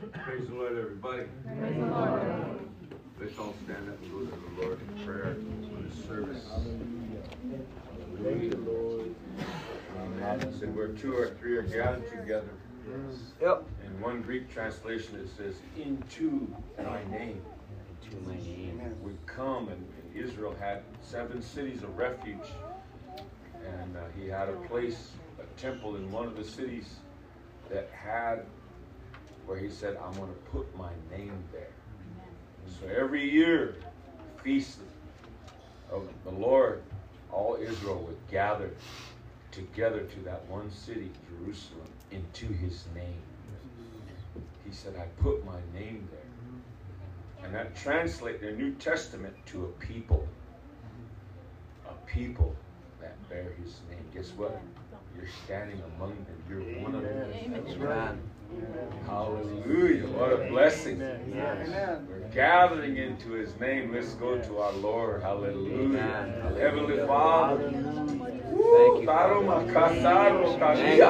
Praise the Lord, everybody. Praise the Lord. Let's all stand up and go to the Lord in prayer for the service. Hallelujah. Amen. Said where two or three are gathered together. Yep. In one Greek translation, it says, "Into my name." Into my name. We come, and, and Israel had seven cities of refuge, and uh, he had a place, a temple in one of the cities that had where he said, "I'm going to put my name there." So every year, feast of the Lord, all Israel would gather together to that one city, Jerusalem, into his name. He said, I put my name there. And that translates the New Testament to a people. A people that bear his name. Guess what? You're standing among them. You're one of them. Amen. Hallelujah. What a blessing. We're gathering into his name. Let's go to our Lord. Hallelujah. Amen. Heavenly Father. Thank you. Father. makasaro Thank you,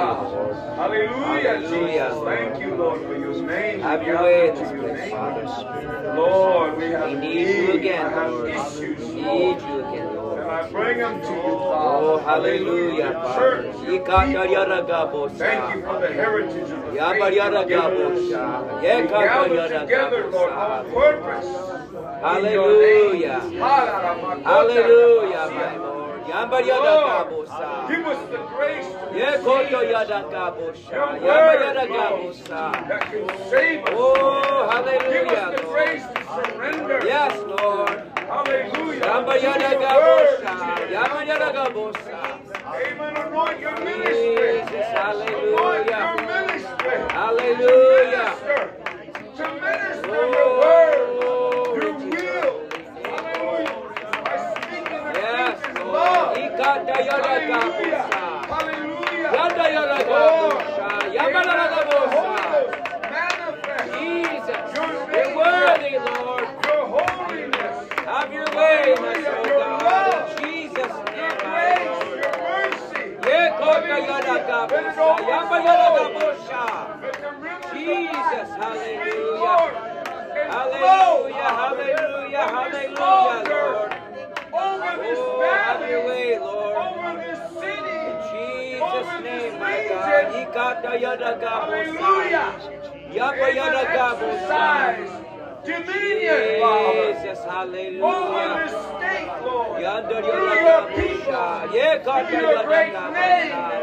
Hallelujah. Jesus. Thank you, Lord, for your name. Have your way in to this place, name. Father. Lord, we have We need you again, I have issues, Lord. need you again, Lord. And I bring them to you, Father. Oh, hallelujah, Father. Church, your Ikata people. yaragabosa. Thank you for the heritage of the faith Yabar you've given us. We Yekata gather together, Lord, on purpose. Hallelujah. In your name. Hallelujah, my Lord. Lord, oh, give us the grace to receive your word, Lord, that can save us. Oh, Give hallelujah, us the Lord. grace to surrender. Yes, Lord. Hallelujah. Yabar To your word, yaragabosa. to your Yabar counsel. yaragabosa. Amen. Anoint your ministry. Jesus, Anoint hallelujah. your ministry. Hallelujah. To minister, to minister Oh, your word, oh, your Jesus. will. Hallelujah. By speaking the Yes, truth in Lord. love. Ikata Hallelujah. yaragabosa. Hallelujah. Yanda Jesus, hallelujah. spring forth and Hallelujah, hallelujah, hallelujah, Lord. Over this Oh, valley, your way, Lord. over this city, In Jesus' name, my God. region. Ikata yaragabosa. Hallelujah. Yamba Amen. yaragabosa. Exercise dominion, Father, Jesus, over this state, Lord. Yanda Through your people, through your great name,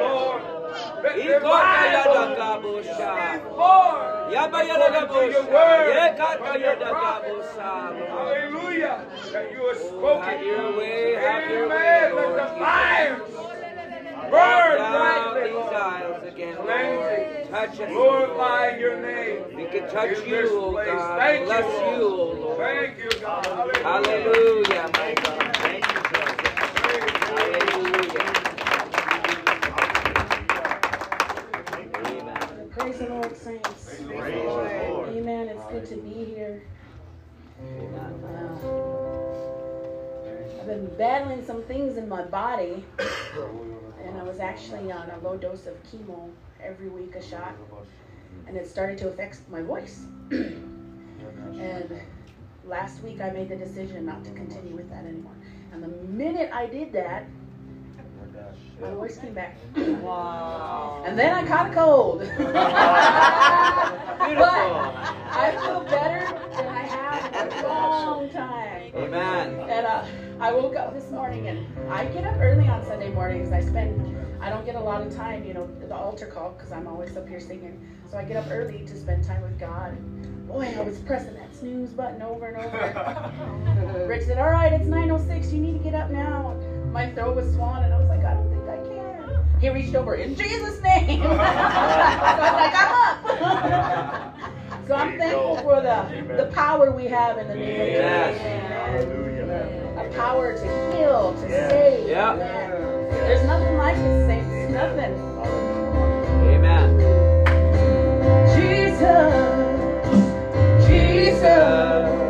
Hallelujah. That you Oh, spoken. have your way, have your way, the fires Burn brightly, these aisles again, Lord. Touch Glorify your name. We can touch you, oh. God. Bless you, oh Lord. Thank you, God. Hallelujah. I've been battling some things in my body, and I was actually on a low dose of chemo every week, a shot, and it started to affect my voice. and last week I made the decision not to continue with that anymore. And the minute I did that, my voice came back. Wow. And then I caught a cold. but I feel better than I have in a long time. Amen. And uh, I woke up this morning and I get up early on Sunday mornings. I spend, I don't get a lot of time, you know, the altar call because I'm always up here singing. So I get up early to spend time with God. Boy, I was pressing that snooze button over and over. Rich said, All right, it's 9.06. You need to get up now. My throat was swollen and I was like, I don't think I can. He reached over, In Jesus' name. so I was like, I'm up. so I'm thankful for the, the power we have in the name of Yes. Jesus. Hallelujah. A power to heal, to Yes. save. Yeah. There's nothing like it, saints. Nothing. Amen. Jesus, Jesus.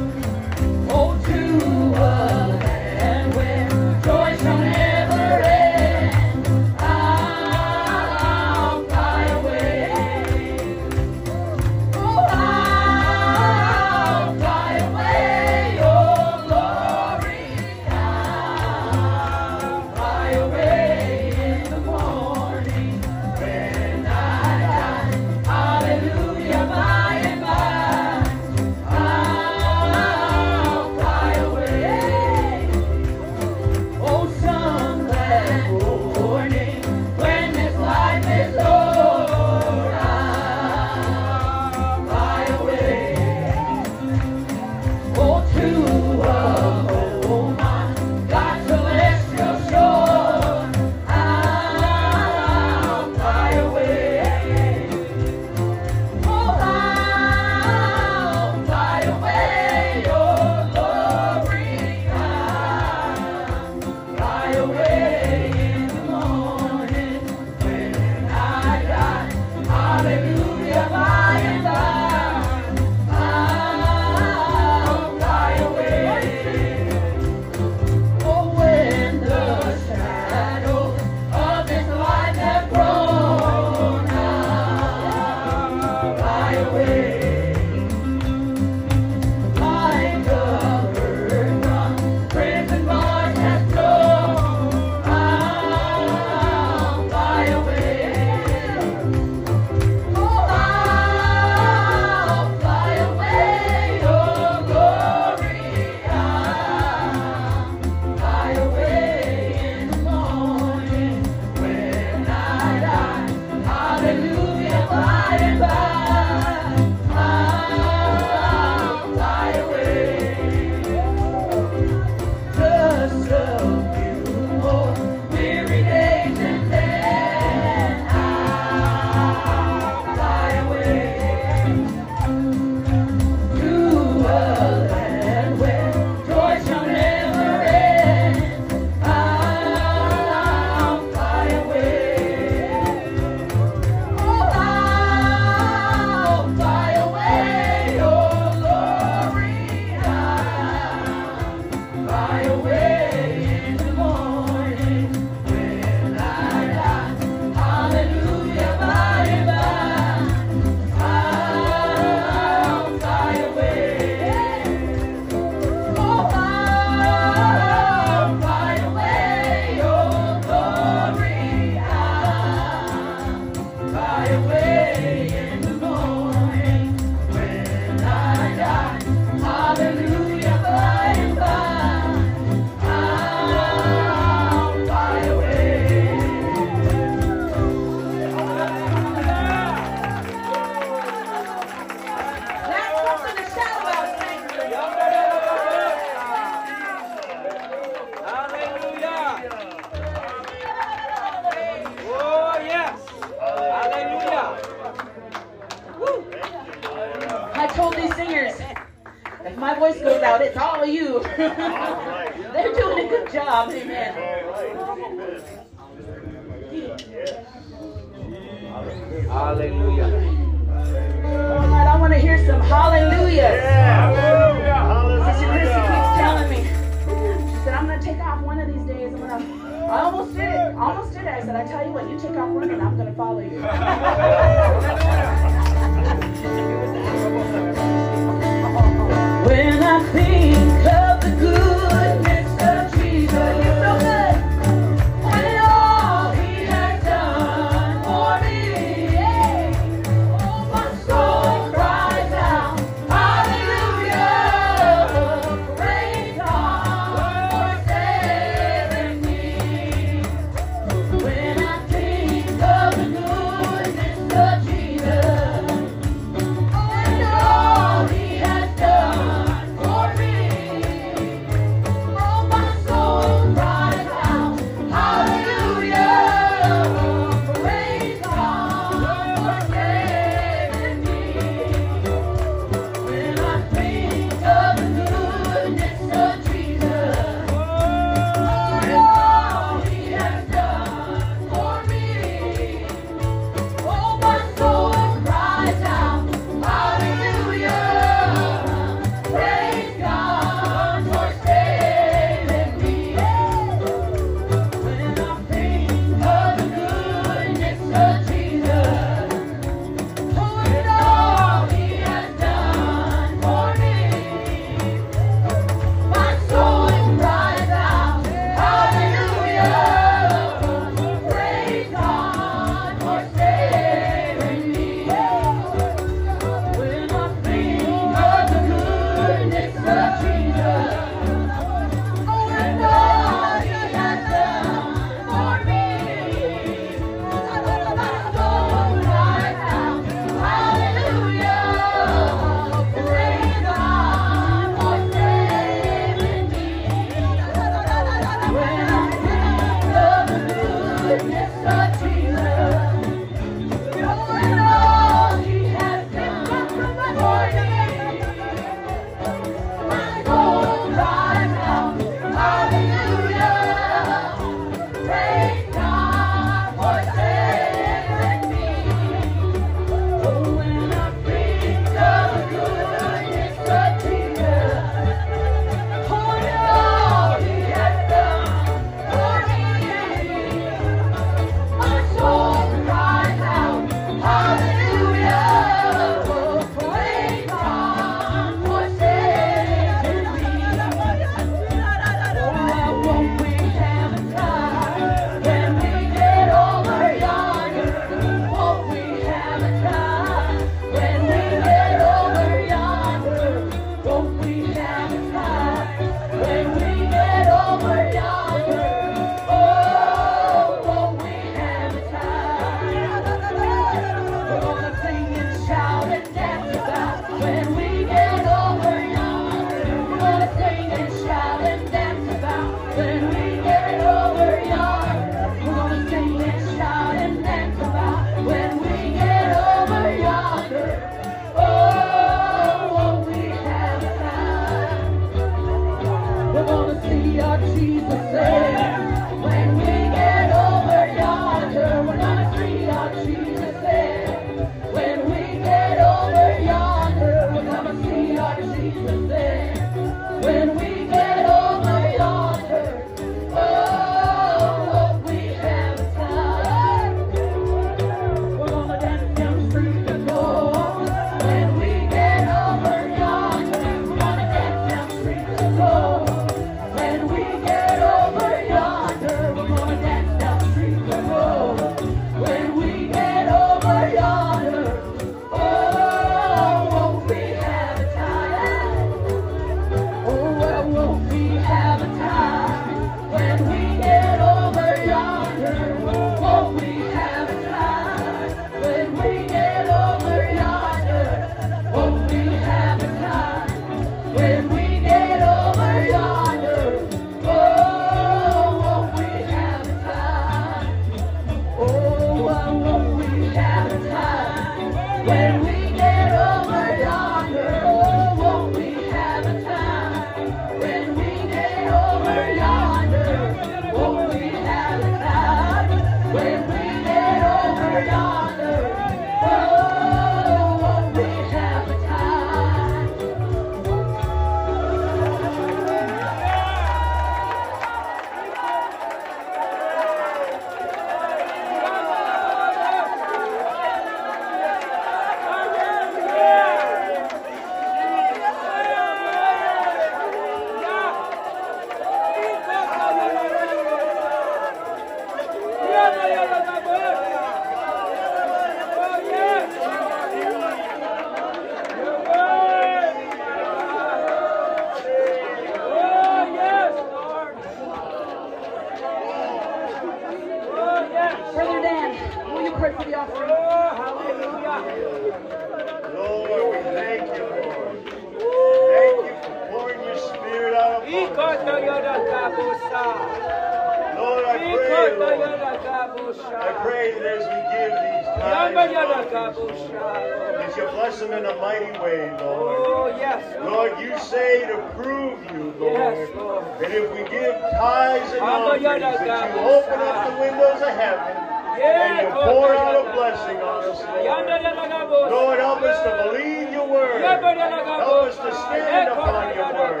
Them in a mighty way, Lord. Oh, yes, Lord, you say to prove you, Lord, Yes, Lord. that if we give tithes and offerings, that you open up the windows of heaven and you pour out a blessing on us, Lord. Lord, help us to believe your word. Help us to stand upon your word.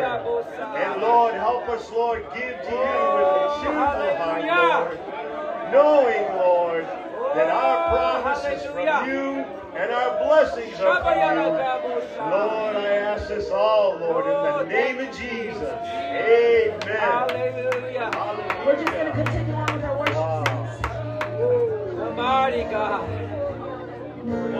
And Lord, help us, Lord, give to you with a cheerful heart, Lord. Knowing, Lord, that our Oh, promises from you and our blessings are Yamba yoda from you. kabusa. Lord, I ask this all, Lord, in the name of Jesus. Amen. Hallelujah. We're just going to continue on with our worship. Wow. Almighty God. You're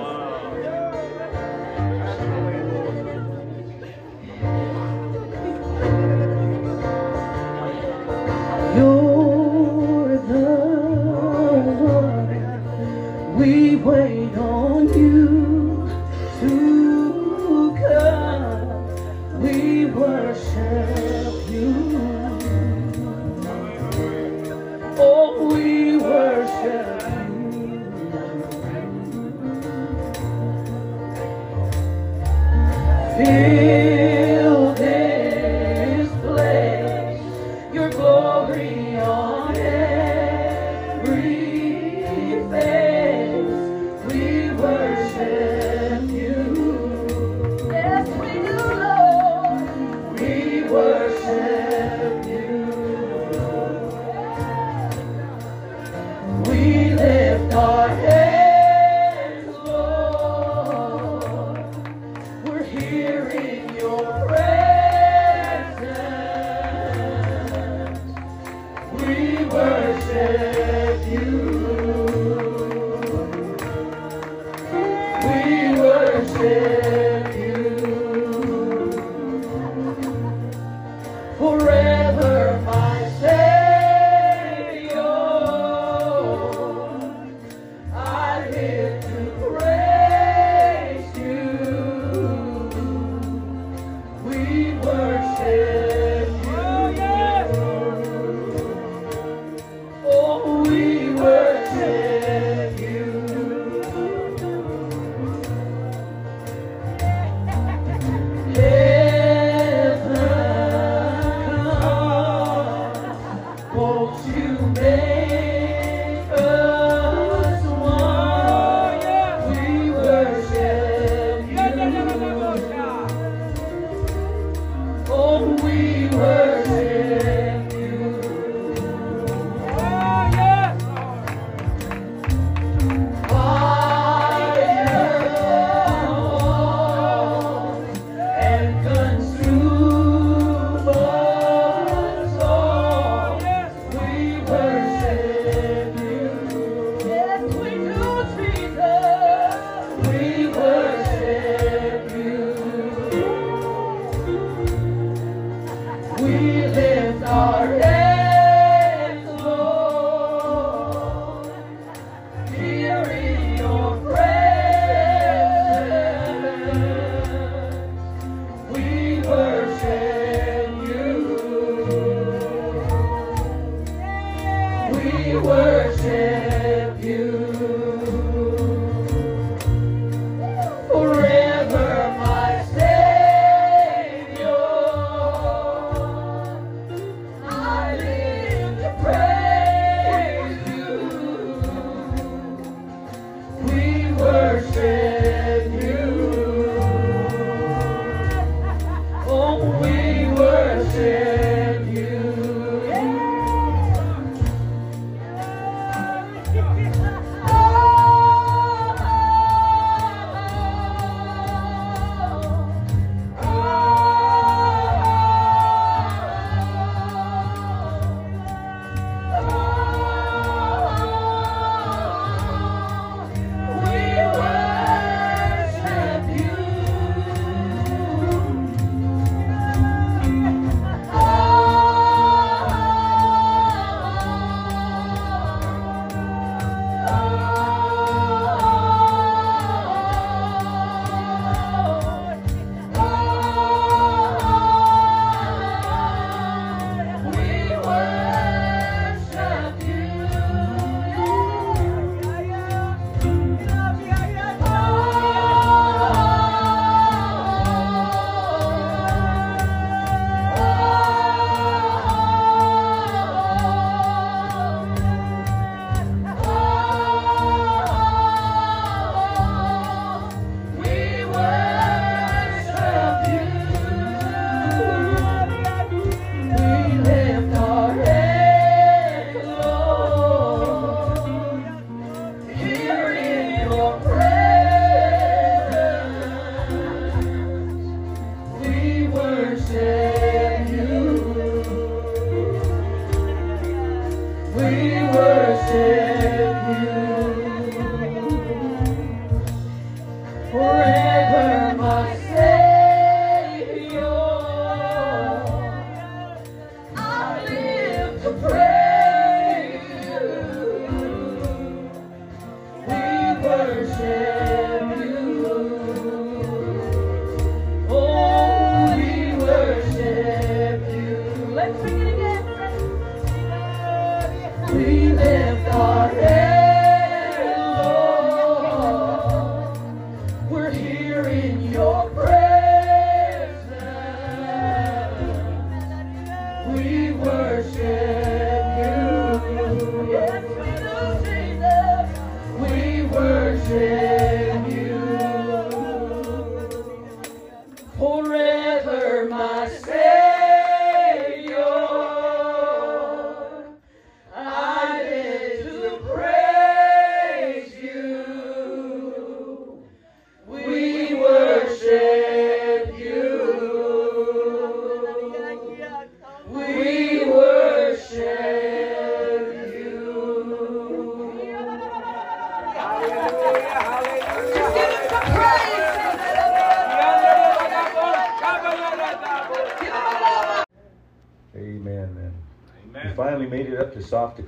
worship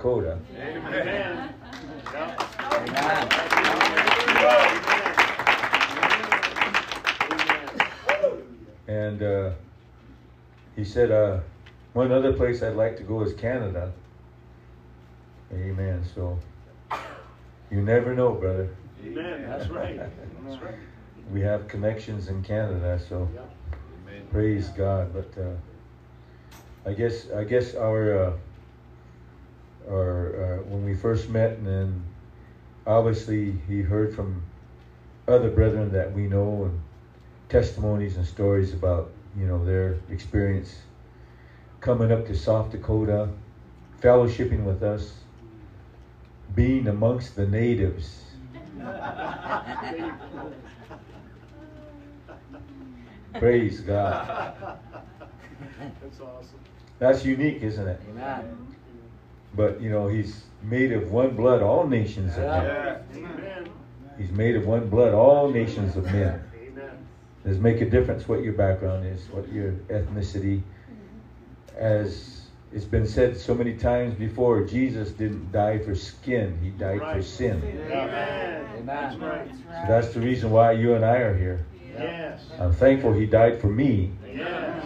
Dakota. Amen. And uh, he said, uh, one other place I'd like to go is Canada. Amen. So you never know, brother. Amen. That's right. That's right. We have connections in Canada, so Amen. praise God. But uh, I guess I guess our our uh, when we first met, and then obviously he heard from other brethren that we know and testimonies and stories about you know their experience coming up to South Dakota, fellowshipping with us, being amongst the natives. Praise God. That's awesome. That's unique, isn't it? But you know, he's made of one blood, all nations of men. Amen. He's made of one blood, all nations of men. Amen. Does make a difference what your background is, what your ethnicity. As it's been said so many times before, Jesus didn't die for skin; he died for sin. Amen. That's right. So that's the reason why you and I are here. Yes. I'm thankful he died for me. Yes.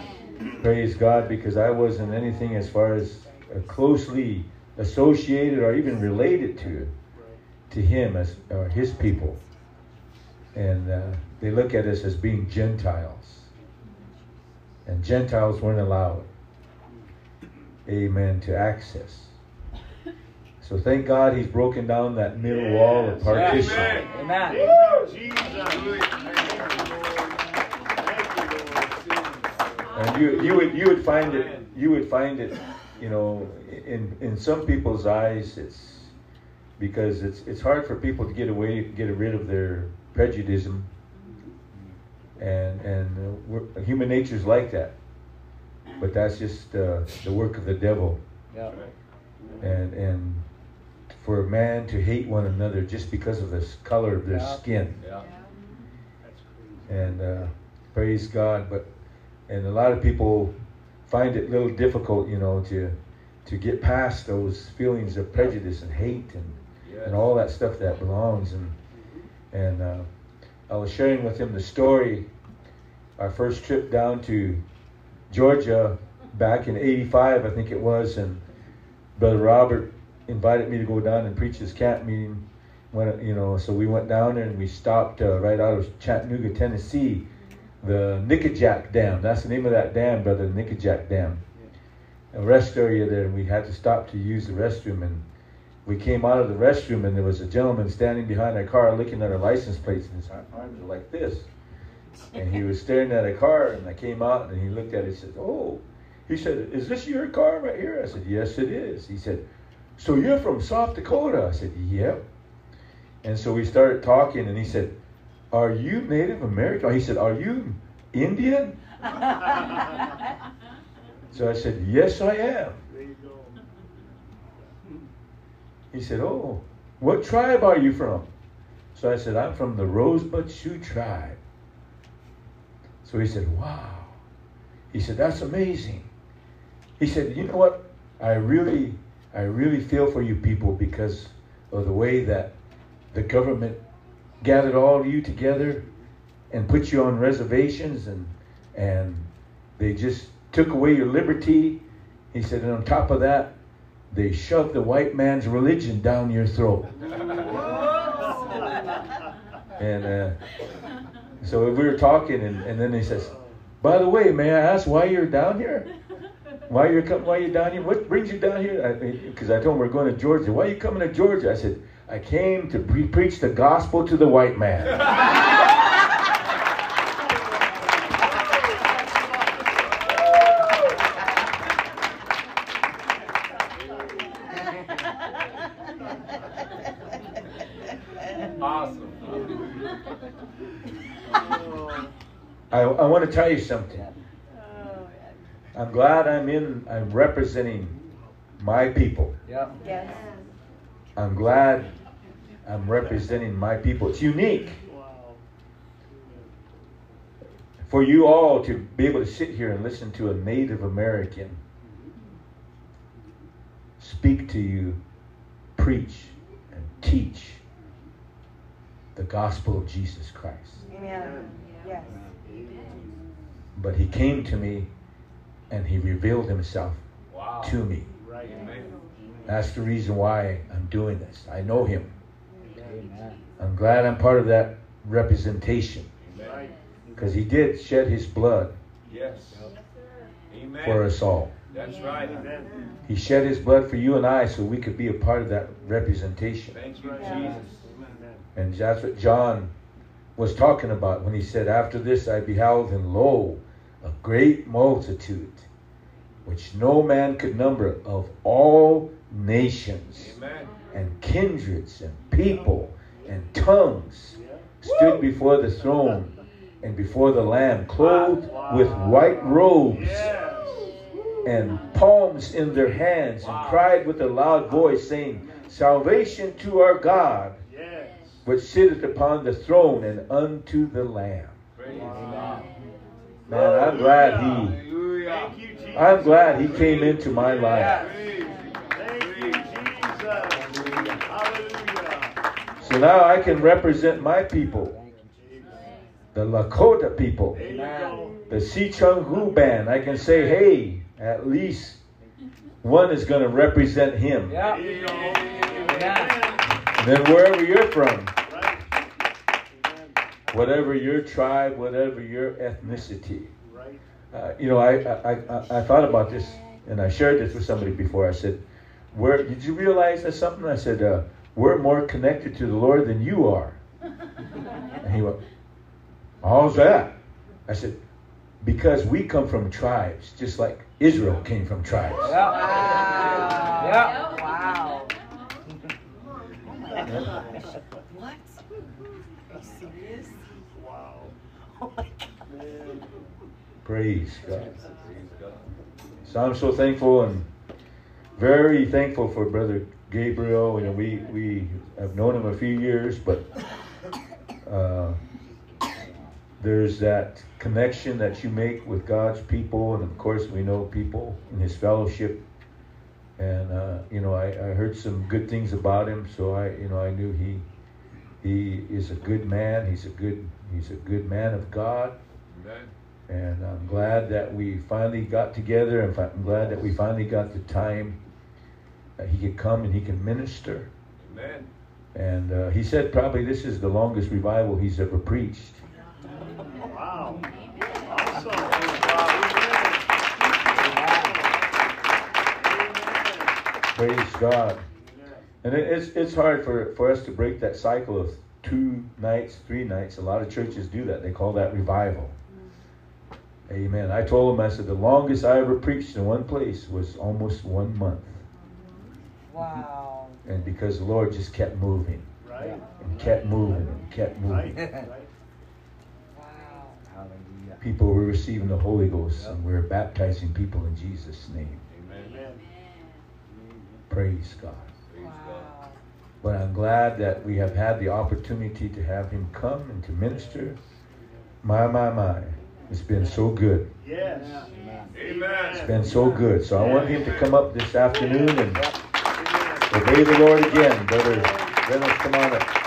Praise God, because I wasn't anything as far as uh, closely associated or even related to to him as or his people, and uh, they look at us as being Gentiles, and Gentiles weren't allowed. Amen. To access. So thank God he's broken down that middle wall of partition. Amen. Thank you, Jesus. Thank you, Lord. Thank you, Lord. And you you would you would find it you would find it, you know, in in some people's eyes it's because it's it's hard for people to get away get rid of their prejudice and and uh, we're- human nature's like that. But that's just uh, the work of the devil. Yeah. And and for a man to hate one another just because of the color of their skin. That's crazy. and uh, praise God. But and a lot of people find it a little difficult, you know, to to get past those feelings of prejudice and hate and and all that stuff that belongs. And and uh, I was sharing with him the story, our first trip down to Georgia back in '85, I think it was, and Brother Robert invited me to go down and preach his camp meeting. When you know, so we went down and we stopped uh, right out of Chattanooga, Tennessee, the Nickajack Dam. That's the name of that dam, brother, Nickajack Dam. A rest area there, and we had to stop to use the restroom. And we came out of the restroom, and there was a gentleman standing behind our car, looking at our license plates, and his arms were like this. And he was staring at a car, and I came out, and he looked at it and said, "Oh." He said, "Is this your car right here?" I said, "Yes, it is." He said, "So you're from South Dakota?" I said, "Yep." And so we started talking, and he said, "Are you Native American?" He said, "Are you Indian?" So I said, "Yes, I am." There you go. He said, "Oh, what tribe are you from?" So I said, "I'm from the Rosebud Sioux tribe." So he said, "Wow." He said, "That's amazing." He said, "You know what? I really, I really feel for you people because of the way that the government gathered all of you together and put you on reservations and and they just took away your liberty." He said, "And on top of that, they shoved the white man's religion down your throat." And uh, so we were talking, and, and then he says, By the way, may I ask why you're down here? why you're coming? Why you down here? What brings you down here? Because I, I, told him we're going to Georgia. Why are you coming to Georgia? I said, I came to pre- preach the gospel to the white man. Awesome. I, I want to tell you something. Oh, I'm glad I'm in, I'm representing my people. Yeah. Yes. I'm glad I'm representing my people. It's unique for you all to be able to sit here and listen to a Native American speak to you, preach, and teach the gospel of Jesus Christ. Amen. Yes. But he came to me and he revealed himself Wow. to me. Right. Amen. That's the reason why I'm doing this. I know him. Amen. I'm glad I'm part of that representation because he did shed his blood Yes. For us all. That's right. Amen. He shed his blood for you and I so we could be a part of that representation. Thank you, Jesus. And that's what John was talking about when he said, After this I beheld, and lo, a great multitude, which no man could number, of all nations Amen. And kindreds and people and tongues stood before the throne and before the Lamb, clothed with white robes and palms in their hands, and cried with a loud voice, saying, Salvation to our God, which sitteth upon the throne and unto the Lamb. Man, I'm glad he Hallelujah. Thank you, Jesus. I'm glad he came into my life. So now I can represent my people, Thank you, Jesus. the Lakota people, There you go. the Sicangu band. I can say, hey, at least one is going to represent him. Yeah. There you go. Yeah. And then wherever you're from, whatever your tribe, whatever your ethnicity. Uh, you know, I, I, I, I thought about this and I shared this with somebody before. I said, "Where did you realize that something?" I said, uh, "We're more connected to the Lord than you are." And he went, "How's that?" I said, "Because we come from tribes, just like Israel came from tribes." Yeah. Yeah. Wow. Yeah. What? Are you serious? Wow. Oh my Praise God. Praise God. So I'm so thankful and very thankful for Brother Gabriel. You know, we we have known him a few years, but uh, there's that connection that you make with God's people, and of course, we know people in His fellowship. And uh, you know, I, I heard some good things about him, so I you know I knew he he is a good man. He's a good he's a good man of God. Amen. And I'm glad that we finally got together, and I'm glad that we finally got the time he could come and he can minister. Amen. And uh, he said probably this is the longest revival he's ever preached. Wow. Awesome. Praise God. And it, it's it's hard for, for us to break that cycle of two nights, three nights. A lot of churches do that. They call that revival. Amen. I told him, I said, the longest I ever preached in one place was almost one month. Wow. And because the Lord just kept moving Right. and kept moving and kept moving. Right. Wow. Hallelujah. People were receiving the Holy Ghost and we're baptizing people in Jesus' name. Amen. Amen. Praise God. Praise God. But I'm glad that we have had the opportunity to have him come and to minister. My, my, my. It's been so good. Yes. Amen. Amen. It's been so good. So I want him to come up this afternoon and Obey the Lord again. Brother Reynolds, come on up.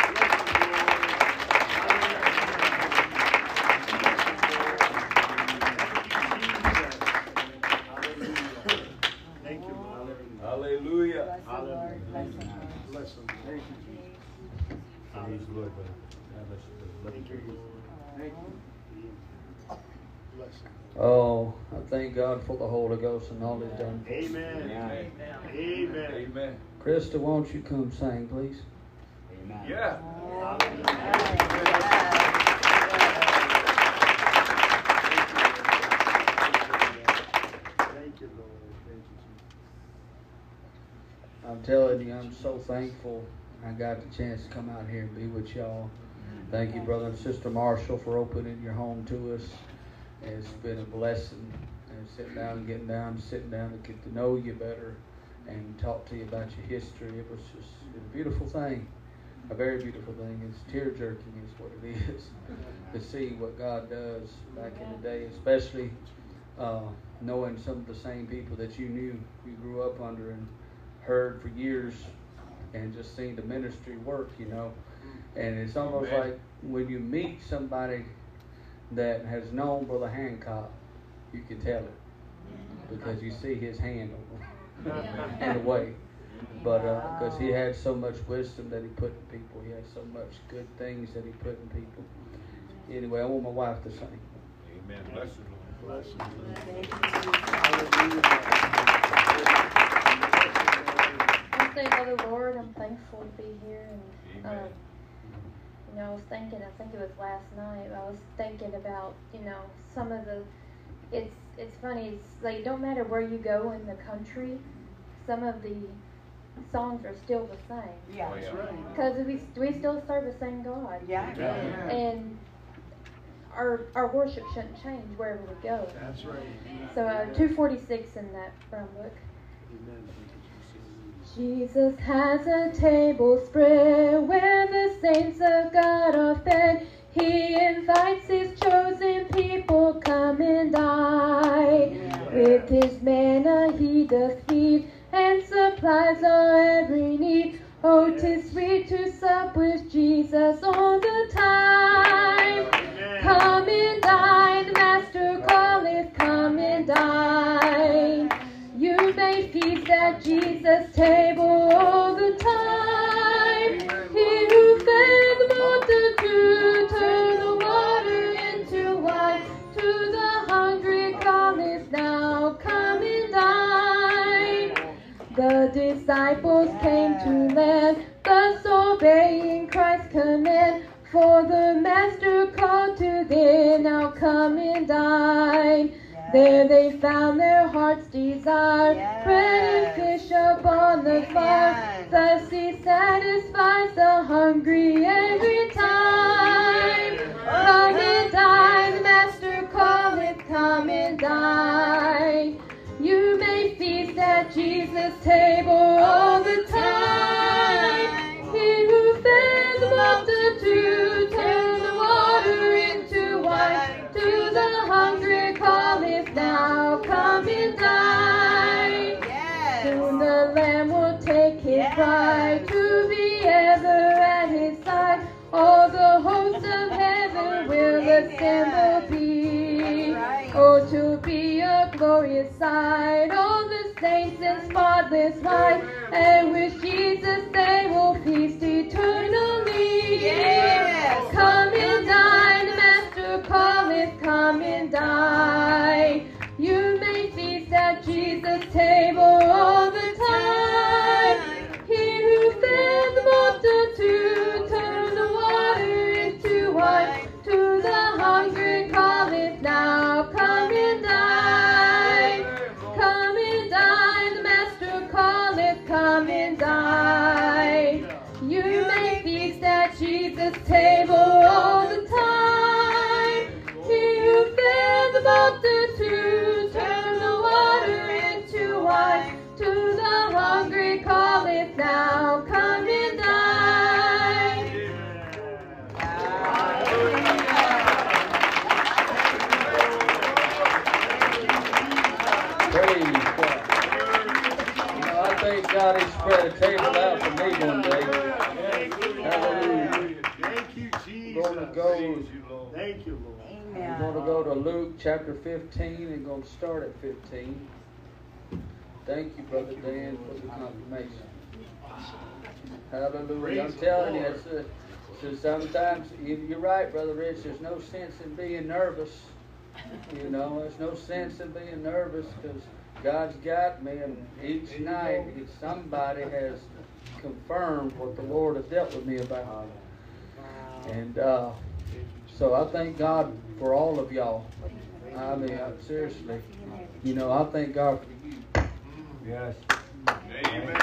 God for the Holy Ghost and all He's done. Amen. Amen. Amen. Amen. Krista, won't you come sing, please? Amen. Yeah. Thank you, Lord. Thank you, I'm telling you, I'm so thankful I got the chance to come out here and be with y'all. Thank you, brother and sister Marshall, for opening your home to us. It's been a blessing. Sitting down and getting down, sitting down to get to know you better and talk to you about your history. It was just a beautiful thing. A very beautiful thing. It's tear jerking, is what it is. to see what God does back in the day, especially uh, knowing some of the same people that you knew, you grew up under, and heard for years, and just seen the ministry work, you know. And it's almost Amen. like when you meet somebody that has known Brother Hancock, you can tell it because you see his hand in a way. But because he had so much wisdom that he put in people, he had so much good things that he put in people. Anyway, I want my wife to sing. Amen. Bless you, Lord. Bless you. I say, Brother Lord, I'm thankful to be here, and Amen. um, you know, I was thinking. I think it was last night. I was thinking about, you know, some of the. It's it's funny. It's like it don't matter where you go in the country, some of the songs are still the same Yeah. Oh. That's right. because we we still serve the same God, Yeah. and our our worship shouldn't change wherever we go. That's right. So uh, 246 in that brown book. Amen. Jesus has a table spread where the saints of God are fed. He invites his chosen people, come and dine. With his manna he doth feed and supplies our every need. Oh, tis sweet to sup with Jesus all the time. Come and dine, the Master calleth, come and dine. You may feast at Jesus' table all the time. Disciples came to land, thus obeying Christ's command. For the Master called to them, now come and dine. There they found their heart's desire, Yes. bread and fish upon the fire. Thus he satisfies the hungry every time. Come and dine, the Master calleth, come and dine. You may feast at Jesus' table all the time. He who fed the multitude turned the water into wine. To the hungry calleth now, come and dine. Soon the Lamb will take his Yes. bride to be ever at his side. All the hosts of heaven will assemble be. That's right. Oh, to be a glorious sight. All the saints in spotless white. And with Jesus they will feast eternally. Yes. Luke chapter 15 and going to start at 15. Thank you, Brother Dan, for the confirmation. Hallelujah. I'm telling you, it's, uh, so sometimes, you- you're right, Brother Rich, there's no sense in being nervous You know, there's no sense in being nervous because God's got me, and each night somebody has confirmed what the Lord has dealt with me about. And uh, so I thank God for all of y'all. I mean, uh, seriously, you know, I thank God for you. Yes. Amen.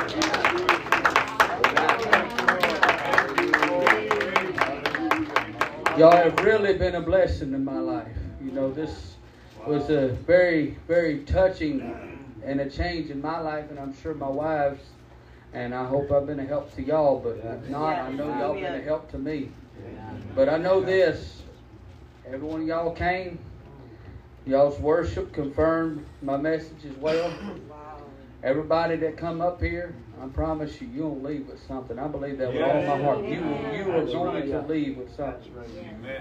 Y'all have really been a blessing in my life. You know, this was a very, very touching and a change in my life, and I'm sure my wife's. And I hope I've been a help to y'all, but if not, I know y'all been a help to me. But I know this every one of y'all came, y'all's worship confirmed my message as well. Everybody that come up here, I promise you, you'll leave with something. I believe that with all my heart. You you are going to leave with something.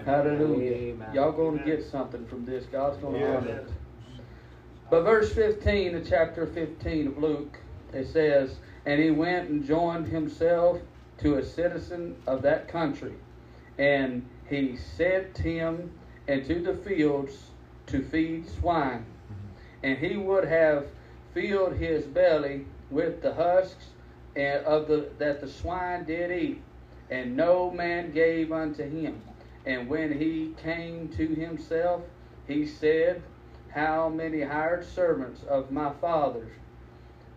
Hallelujah. Amen. Y'all going to get something from this. God's going to honor it. But verse 15 of chapter 15 of Luke, it says, And he went and joined himself to a citizen of that country. And he sent him into the fields to feed swine. Mm-hmm. And he would have filled his belly with the husks and of the that the swine did eat, and no man gave unto him. And when he came to himself, he said, How many hired servants of my father's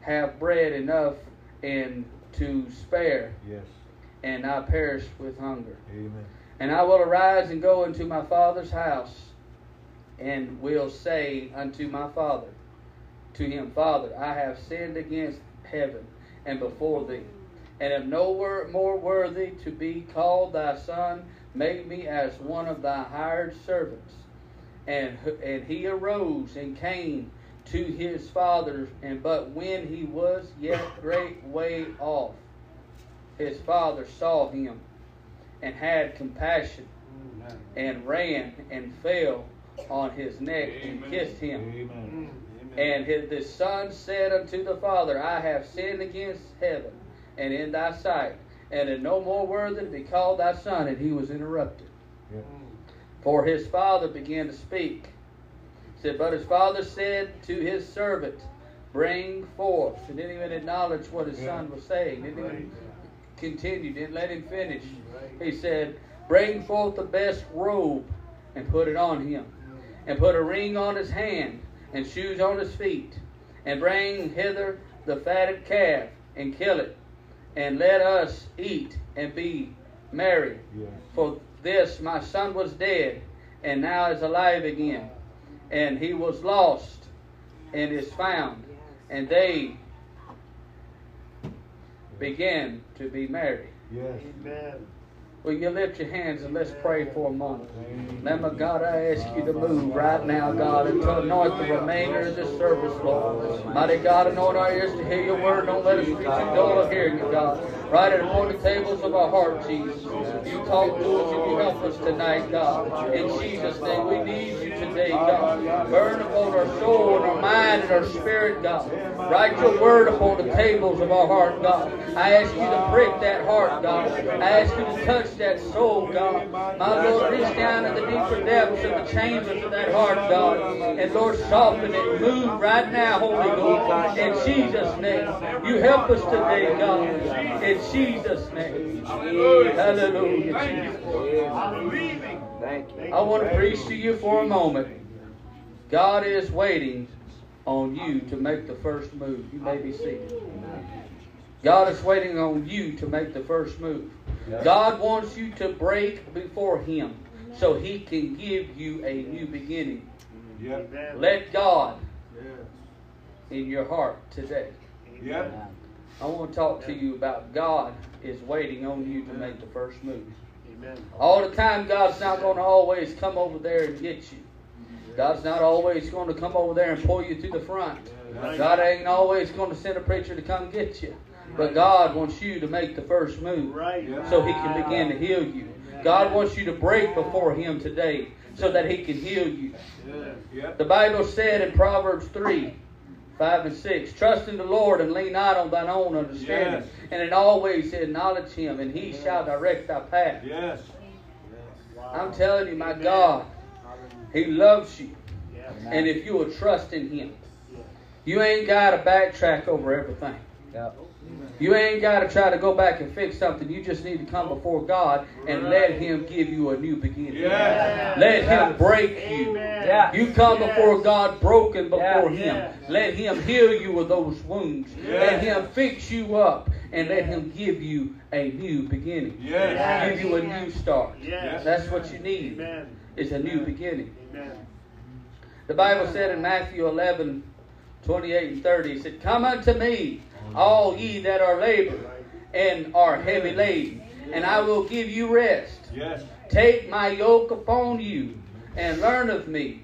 have bread enough and to spare, Yes. and I perish with hunger? Amen. And I will arise and go into my father's house, and will say unto my father, to him, Father, I have sinned against heaven and before thee, and am no more worthy to be called thy son. Make me as one of thy hired servants. And and he arose and came to his father, and but when he was yet great way off, his father saw him, and had compassion, and ran and fell on his neck and kissed him. Mm, amen. And his, the son said unto the father, I have sinned against heaven and in thy sight, and am no more worthy to be called thy son. And he was interrupted. Yeah. For his father began to speak. Said, but his father said to his servant, Bring forth. He didn't even acknowledge what his son was saying. Didn't even continue. Didn't let him finish. He said, Bring forth the best robe and put it on him, mm. and put a ring on his hand and shoes on his feet, and bring hither the fatted calf and kill it, and let us eat and be merry. For this my son was dead, and now is alive again, and he was lost, and is found. And they began to be merry. Yes. Amen. Will you lift your hands and let's pray for a moment? Now, my God, I ask you to move right now, God, and to anoint the remainder of this service, Lord. Mighty God, anoint our ears to hear your word. Don't let us be too dull of hearing it, God. Right at upon the tables of our heart, Jesus. You talk to us and you help us tonight, God. In Jesus' name, we need you today, God. Burn upon our soul and our mind and our spirit, God. Write your word upon the tables of our heart, God. I ask you to prick that heart, God. I ask you to touch that soul, God. My Lord, reach down in the deeper depths of the chambers of that heart, God. And Lord, soften it. Move right now, Holy Ghost. In Jesus' name. You help us today, God. In Jesus' name. Hallelujah. Jesus. Thank you. I want to preach to you for a moment. God is waiting on you to make the first move. You may be seated. God is waiting on you to make the first move. God wants you to break before Him so He can give you a new beginning. Let God in your heart today. Yep. I want to talk to you about God is waiting on you to make the first move. Amen. All the time, God's not going to always come over there and get you. God's not always going to come over there and pull you to the front. God ain't always going to send a preacher to come get you. But God wants you to make the first move so He can begin to heal you. God wants you to break before Him today so that He can heal you. The Bible said in Proverbs 3 5 and 6 Trust in the Lord and lean not on thine own understanding. Yes. And in all ways acknowledge Him, and He shall direct thy path. Yes. I'm telling you, my God, He loves you. And if you will trust in Him, you ain't got to backtrack over everything. Yep. You ain't got to try to go back and fix something. You just need to come before God and let Him give you a new beginning. Yes. Let Him break you. Yeah. You come before God broken before Yeah. Him. Yes. Let Him heal you of those wounds. Let Him fix you up and let Him give you a new beginning. Yes. Give you a new start. Yes. That's what you need. Amen. Is a new beginning. Amen. The Bible said in Matthew 11, 28 and 30, it said, Come unto me, all ye that are labored and are heavy laden, and I will give you rest. Yes. Take my yoke upon you and learn of me,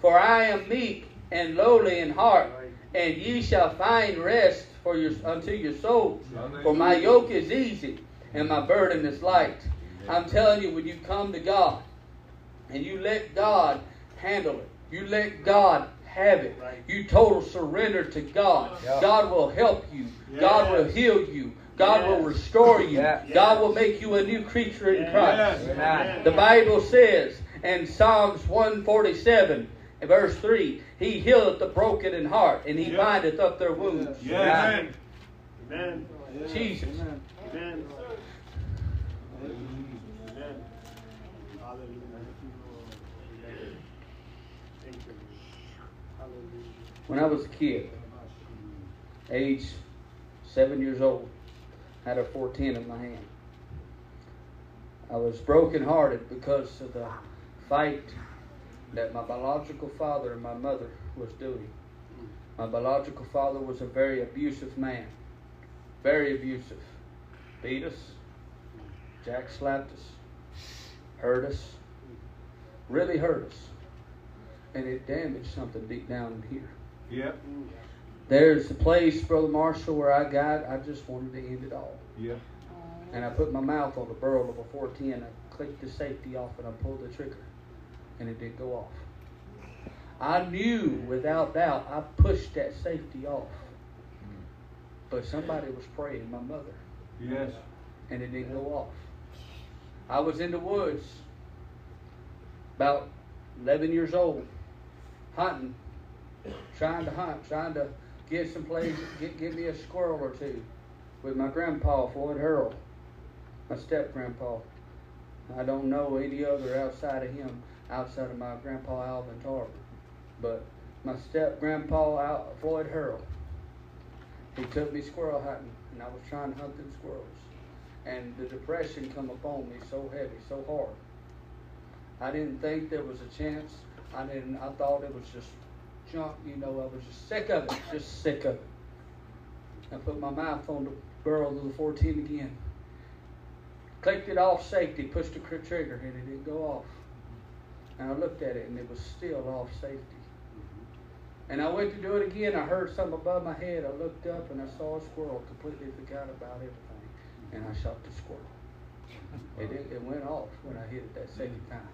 for I am meek and lowly in heart, and ye shall find rest for your unto your souls. For my yoke is easy and my burden is light. I'm telling you, when you come to God and you let God handle it, you let God have it. You total surrender to God. Yeah. God will help you. God will heal you. God will restore you. Yeah. God will make you a new creature in Christ. The Bible says in Psalms 147, verse 3, He healeth the broken in heart, and He bindeth up their wounds. Yes. Amen. Jesus. Amen. Amen. Hallelujah. Thank you. Hallelujah. When I was a kid, age seven years old, I had a 410 in my hand. I was brokenhearted because of the fight that my biological father and my mother was doing. My biological father was a very abusive man. Very abusive. Beat us. Jack slapped us. Hurt us. Really hurt us. And it damaged something deep down in here. Yep. There's a place, Brother Marshall, where I got, I just wanted to end it all. Yep. And I put my mouth on the barrel of a 410. I clicked the safety off and I pulled the trigger. And it didn't go off. I knew without doubt I pushed that safety off. But somebody was praying, my mother, Yes. and it didn't go off. I was in the woods, about 11 years old, hunting, trying to hunt, trying to get some place, get, get me a squirrel or two with my grandpa, Floyd Hurl, my step grandpa. I don't know any other outside of him, outside of my grandpa Alvin Tarver. But my step grandpa, Floyd Hurl, he took me squirrel hunting, and I was trying to hunt them squirrels. And the depression come upon me so heavy, so hard. I didn't think there was a chance. I didn't. I thought it was just junk. You know, I was just sick of it. Just sick of it. I put my mouth on the barrel of the 14 again. Clicked it off safety, pushed the trigger, and it didn't go off. And I looked at it, and it was still off safety. And I went to do it again. I heard something above my head. I looked up, and I saw a squirrel. Completely forgot about everything, and I shot the squirrel. It, it went off when I hit it that second time.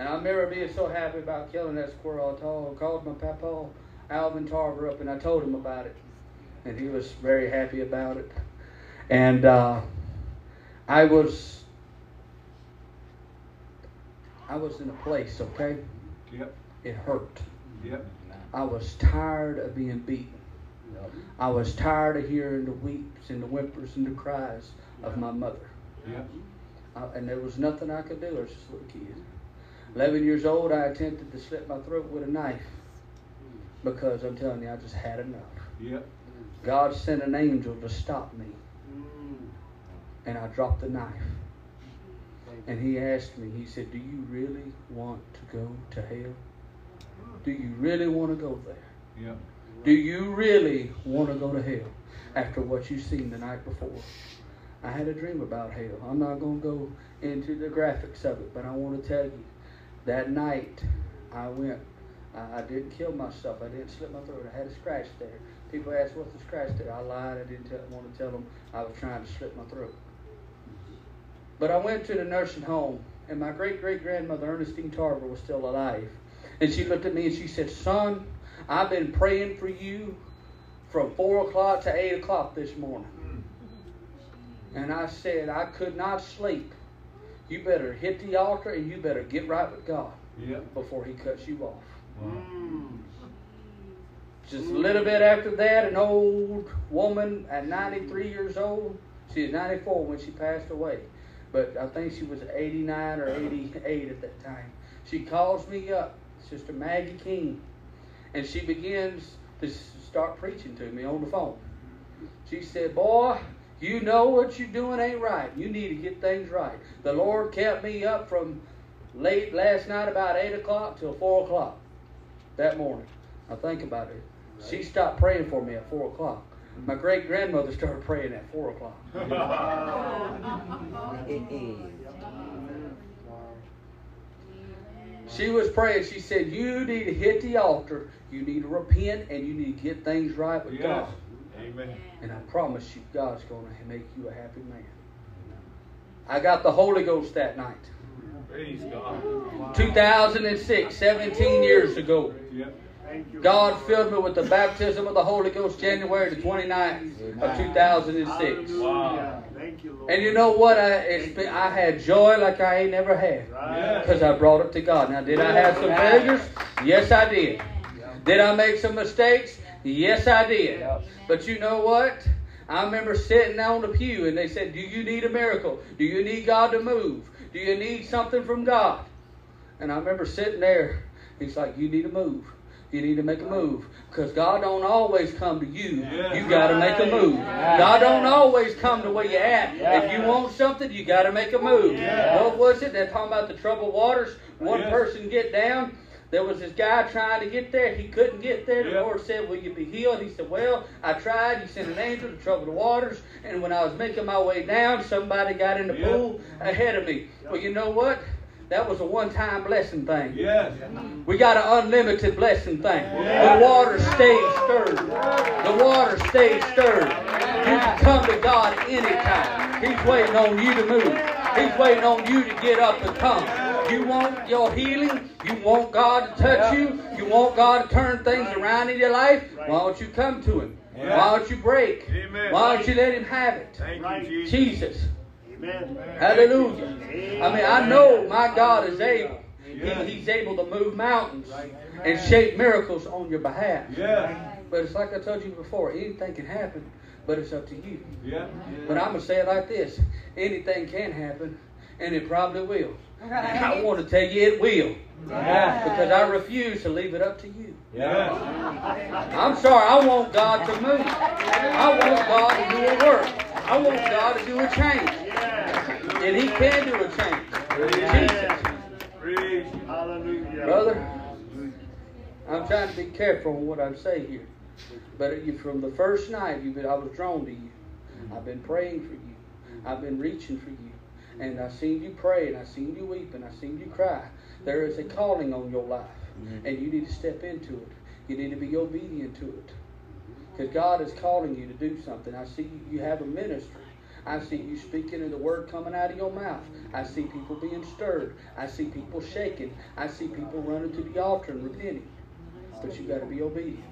And I remember being so happy about killing that squirrel. I told, called my papa, Alvin Tarver, up, and I told him about it. And he was very happy about it. And uh, I was, I was in a place, okay? Yep. It hurt. Yep. I was tired of being beaten. I was tired of hearing the weeps and the whimpers and the cries of my mother. Yep. Uh, and there was nothing I could do. I was just a little kid. 11 years old, I attempted to slit my throat with a knife because I'm telling you, I just had enough. Yep. God sent an angel to stop me, Mm. and I dropped the knife. And he asked me, he said, Do you really want to go to hell? Do you really want to go there? Yep. Do you really want to go to hell after what you've seen the night before? I had a dream about hell. I'm not going to go into the graphics of it, but I want to tell you that night I went, I, I didn't kill myself. I didn't slit my throat. I had a scratch there. People asked, What's the scratch there? I lied. I didn't tell, want to tell them I was trying to slit my throat. But I went to the nursing home, and my great great grandmother, Ernestine Tarver, was still alive. And she looked at me and she said, Son, I've been praying for you from 4 o'clock to 8 o'clock this morning. And I said, I could not sleep. You better hit the altar and you better get right with God Yep. before He cuts you off. Mm. Just a little bit after that, an old woman at 93 years old, she was 94 when she passed away, but I think she was 89 or 88 at that time. She calls me up, Sister Maggie King, and she begins to start preaching to me on the phone. She said, Boy, you know what you're doing ain't right. You need to get things right. The Lord kept me up from late last night, about 8 o'clock, till 4 o'clock that morning. Now think about it. She stopped praying for me at 4 o'clock. My great grandmother started praying at 4 o'clock. She was praying. She said, You need to hit the altar. You need to repent and you need to get things right with Yes. God. Amen. And I promise you, God's going to make you a happy man. I got the Holy Ghost that night. Praise God. 2006, 17 years ago. Yep. Thank you. God filled me with the baptism of the Holy Ghost January the 29th of 2006. Wow. Thank you, Lord. And you know what? I, it's been, I had joy like I ain't never had. Because I brought it to God. Now, did I have some failures? Yes, I did. Did I make some mistakes? Yes, I did. But you know what? I remember sitting on the pew and they said, Do you need a miracle? Do you need God to move? Do you need something from God? And I remember sitting there. He's like, You need to move. You need to make a move. Because God don't always come to you. Yeah. You got to make a move. God don't always come to where you at. If you want something, you got to make a move. Yeah. What was it? They're talking about the troubled waters. One person get down. There was this guy trying to get there. He couldn't get there. The Yeah. Lord said, Will you be healed? He said, Well, I tried. He sent an angel to trouble the waters. And when I was making my way down, somebody got in the Yeah. pool ahead of me. Well, you know what? That was a one time blessing thing. Yes. We got an unlimited blessing thing. Yeah. The water stays stirred. The water stays stirred. You can come to God anytime. He's waiting on you to move. He's waiting on you to get up and come. You want your healing? You want God to touch you? You want God to turn things around in your life? Why don't you come to Him? Yeah. Why don't you break? Amen. Why don't you let Him have it? Thank Right. you, Jesus. Jesus. Amen. Hallelujah. I mean, I know my God is able. Yeah. He, he's able to move mountains and shape miracles on your behalf. Yes. But it's like I told you before, anything can happen, but it's up to you. Yeah. But I'm going to say it like this anything can happen, and it probably will. And I want to tell you it will. Because I refuse to leave it up to you. Yes. I'm sorry, I want God to move. I want God to do a work. I want God to do a change. And He can do a change. Jesus. Hallelujah. Brother, I'm trying to be careful on what I say here. But you, from the first night, you, I was drawn to you. I've been praying for you. I've been reaching for you. And I've seen you pray, and I've seen you weep, and I've seen you cry. There is a calling on your life, mm-hmm. and you need to step into it. You need to be obedient to it. Because God is calling you to do something. I see you, you have a ministry. I see you speaking and the word coming out of your mouth. I see people being stirred. I see people shaking. I see people running to the altar and repenting. But you got to be obedient.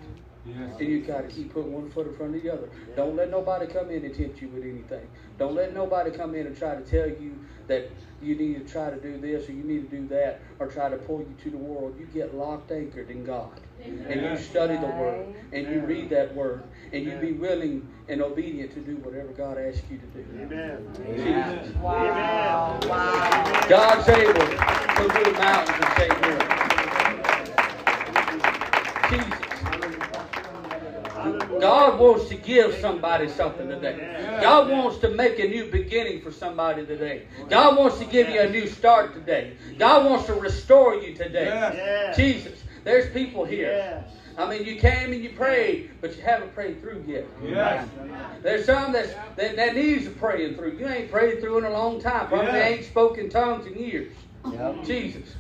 Yes. And you got to keep putting one foot in front of the other. Don't let nobody come in and tempt you with anything. Don't let nobody come in and try to tell you that you need to try to do this or you need to do that or try to pull you to the world. You get locked anchored in God. And you study the Word and you read that Word and you be willing and obedient to do whatever God asks you to do. Amen. Jesus. Wow. Amen. Wow. God's able to move mountains and shake miracles. Jesus. God wants to give somebody something today. God wants to make a new beginning for somebody today. God wants to give you a new start today. God wants to restore you today. Jesus, there's people here. I mean, you came and you prayed, but you haven't prayed through yet. Yes. There's some that's, that, that needs a praying through. You ain't prayed through in a long time. Probably Yeah. ain't spoken tongues in years. Yep. Jesus.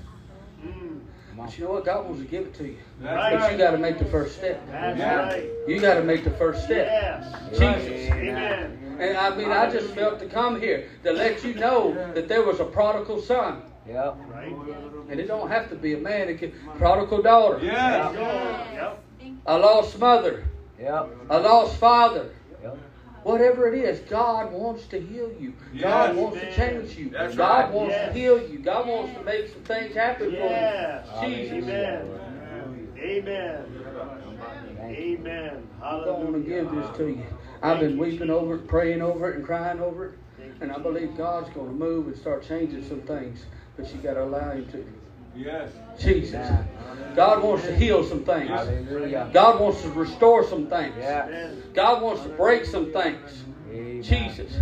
But you know what? God wants to give it to you. That's Right. But you got to make the first step. That's Yeah. right. You got to make the first step. Yes. Jesus. Amen. And I mean, I just felt to come here to let you know that there was a prodigal son. Yep. Right. And it don't have to be a man. It can prodigal daughter, Yes. Yep. a lost mother, Yep. a lost father. Whatever it is, God wants to heal you. God Yes. wants to change you. That's God right. wants Yes. to heal you. God wants to make some things happen Yes. for you. Jesus. Amen. Amen. Amen. I don't want to give this to you. I've been weeping over it, praying over it, and crying over it. And I believe God's going to move and start changing some things. But you got to allow Him to. Yes. Jesus. God wants to heal some things. Hallelujah. God wants to restore some things. Yeah. Amen. God wants to break some things. Amen. Jesus.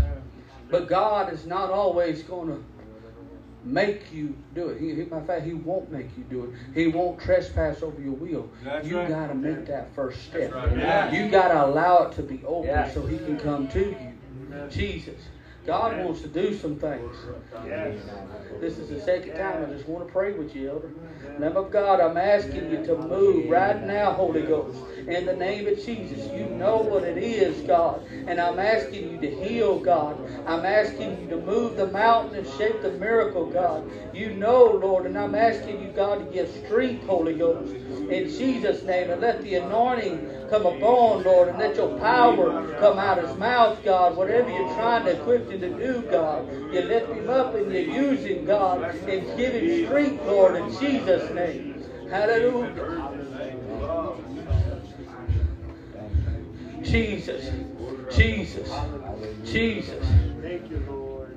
But God is not always going to make you do it. He, he, matter of fact, He won't make you do it. He won't trespass over your will. That's you right. got to make that first step. right. Yeah. You got to allow it to be open Yeah. so He can come to you. Jesus. God wants to do some things. Yes. This is the second time I just want to pray with you, Elder. Lamb of God, I'm asking you to move right now, Holy Ghost. In the name of Jesus, you know what it is, God. And I'm asking you to heal, God. I'm asking you to move the mountain and shape the miracle, God. You know, Lord, and I'm asking you, God, to give strength, Holy Ghost. In Jesus' name, and let the anointing come upon, Lord, and let your power come out of his mouth, God. Whatever you're trying to equip him to do, God, you lift him up and you use him, God, and give him strength, Lord, in Jesus' name. Hallelujah. Jesus. Jesus. Jesus. Thank you, Lord.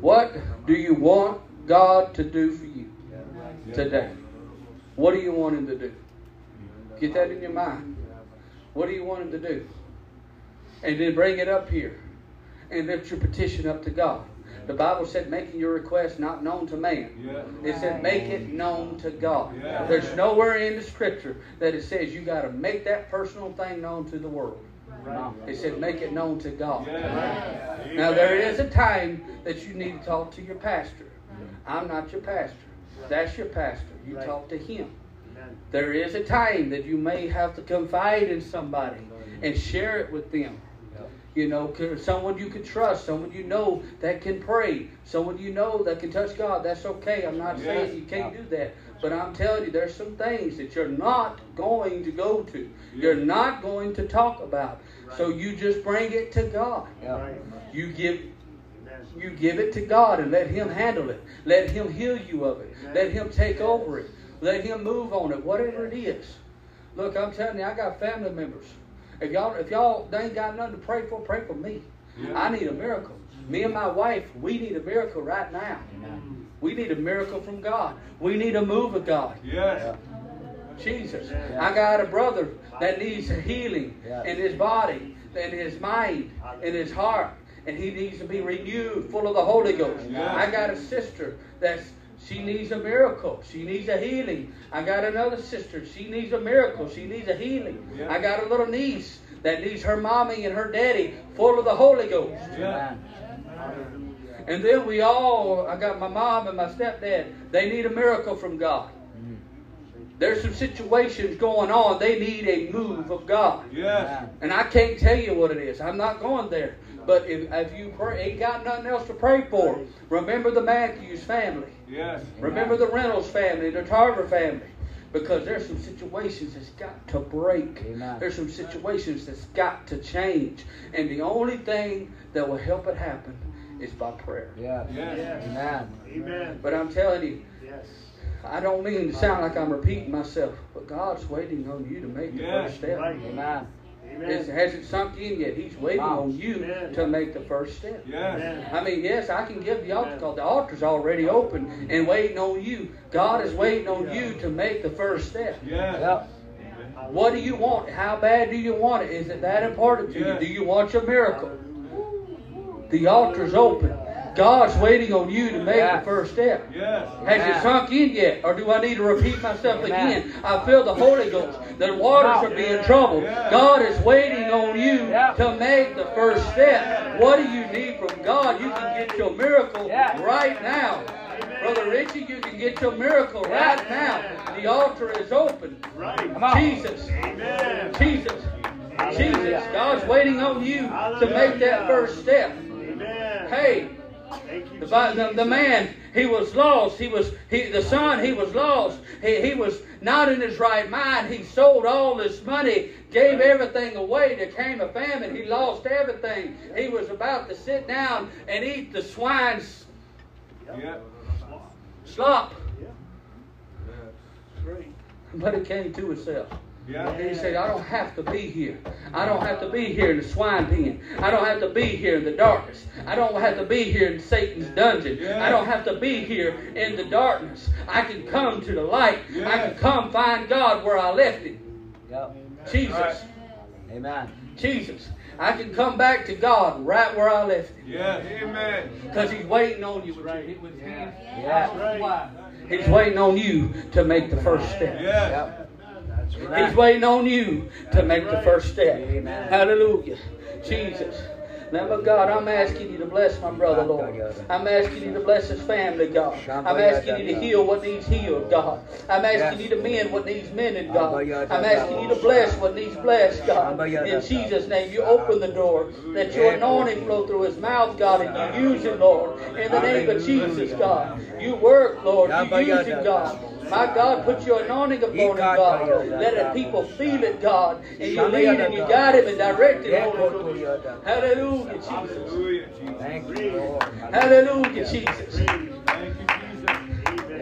What do you want God to do for you today? What do you want Him to do? Get that in your mind. What do you want Him to do? And then bring it up here and lift your petition up to God. The Bible said, making your request not known to man. Yeah. It said, make it known to God. Yeah. There's nowhere in the scripture that it says you got to make that personal thing known to the world. It said, make it known to God. Yeah. Now there is a time that you need to talk to your pastor. I'm not your pastor. That's your pastor. You Right. talk to him. Amen. There is a time that you may have to confide in somebody and share it with them. You know, someone you can trust, someone you know that can pray, someone you know that can touch God. That's okay. I'm not saying you can't do that. But I'm telling you, there's some things that you're not going to go to. You're not going to talk about. So you just bring it to God. Right. You give you give it to God and let Him handle it. Let Him heal you of it. Let Him take over it. Let Him move on it, whatever it is. Look, I'm telling you, I got family members. If y'all if y'all they ain't got nothing to pray for, pray for me. Yeah. I need a miracle. Me and my wife, we need a miracle right now. We need a miracle from God. We need a move of God. Yes. Jesus. I got a brother that needs a healing Yeah. in his body, in his mind, in his heart, and he needs to be renewed, full of the Holy Ghost. Yeah. I got a sister that's she needs a miracle. She needs a healing. I got another sister. She needs a miracle. She needs a healing. Yeah. I got a little niece that needs her mommy and her daddy full of the Holy Ghost. Yeah. And then we all, I got my mom and my stepdad, they need a miracle from God. Mm. There's some situations going on, they need a move of God. Yes. And I can't tell you what it is. I'm not going there. But if, if you pray, ain't got nothing else to pray for, remember the Matthews family. Yes. Remember the Reynolds family, the Tarver family. Because there's some situations that's got to break. Amen. There's some situations that's got to change. And the only thing that will help it happen is by prayer. Yeah. Yes. Amen. Amen. But I'm telling you, Yes. I don't mean to sound like I'm repeating myself, but God's waiting on you to make the Yeah, first step. Right. Amen. It hasn't sunk in yet. He's waiting Wow. on you Amen. to make the first step. Yes. I mean, yes, I can give the altar call. The altar's already open and waiting on you. God is waiting on you to make the first step. Yes. Yep. What do you want? How bad do you want it? Is it that important to you? Do you want your miracle? The altar's open. God's waiting on you to make Yeah. the first step. Yes. Has Amen. it sunk in yet? Or do I need to repeat myself Amen. again? I feel the Holy Ghost. The waters are being troubled. Yeah. God is waiting on you Yeah. to make the first step. What do you need from God? You can get your miracle Yeah. right now. Brother Richie, you can get your miracle right now. The altar is open. Right. Come on. Jesus. Amen. Jesus. Jesus. God's waiting on you to make that first step. Amen. Hey, Thank you, the, the, the man, he was lost. He was he the son, he was lost. He, he was not in his right mind. He sold all his money, gave everything away. There came a famine. He lost everything. He was about to sit down and eat the swine's Yep. slop. But it came to itself. Yeah. And he said, I don't have to be here. I don't have to be here in the swine pen. I don't have to be here in the darkness. I don't have to be here in Satan's dungeon. I don't have to be here in the darkness. I can come to the light. I can come find God where I left him. Yep. Jesus. Amen. Jesus. I can come back to God right where I left him. Yeah. Amen. Because he's waiting on you with, your, with him. Yeah. He's waiting on you to make the first step. Yes. Yep. He's waiting on you to make the first step. Amen. Hallelujah. Jesus. Now, but God, I'm asking you to bless my brother, Lord. I'm asking you to bless his family, God. I'm asking you to heal what needs healed, God. I'm asking you to mend what needs mended, God. I'm asking you to bless what needs blessed, God. In Jesus' name, you open the door. Let your anointing flow through his mouth, God, and you use him, Lord. In the name of Jesus, God. You work, Lord. You use him, God. My God, put your anointing upon him, God. Let the people feel it, God. And you lead and you guide him and direct him, Holy Ghost. Hallelujah, Jesus. Hallelujah, Jesus. Thank you, Lord. Hallelujah, Jesus. Thank you, Jesus.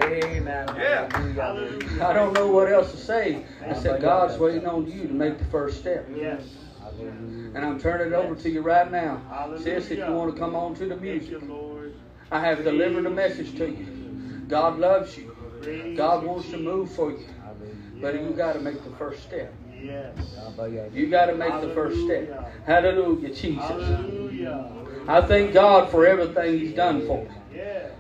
Amen. Yeah. I don't know what else to say. I said, God's waiting on you to make the first step. Yes. And I'm turning it over to you right now. Sis, if you want to come on to the music. I have delivered a message to you. God loves you. Praise God wants to move for you. But you got to make the first step. Yes. You got to make the first step. Hallelujah, Jesus. Hallelujah. I thank God for everything He's done for me. Yes.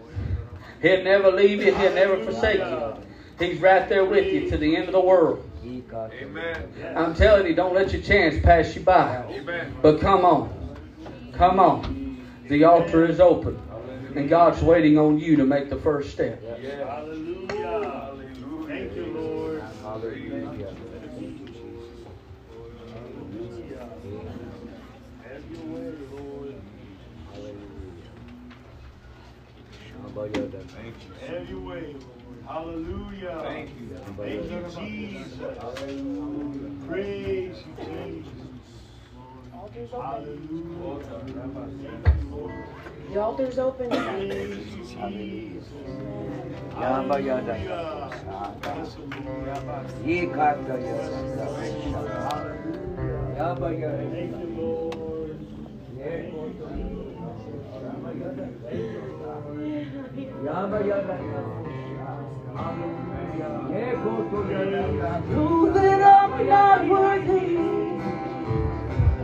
He'll never leave you. He'll never forsake you. He's right there with you to the end of the world. Amen. I'm telling you, don't let your chance pass you by. Amen. But come on. Come on. The altar is open. And God's waiting on you to make the first step. Yeah. Hallelujah. Thank you, Lord. Hallelujah. Hallelujah. Have your way, Lord. Thank you. Have your way, Lord. Hallelujah. Thank you. Thank you, Jesus. Praise you, Jesus. Hallelujah. Thank you, Lord. The altar's open. Praise you, Jesus. Yamba yada. Hallelujah. Bless the Lord. Yikata yada.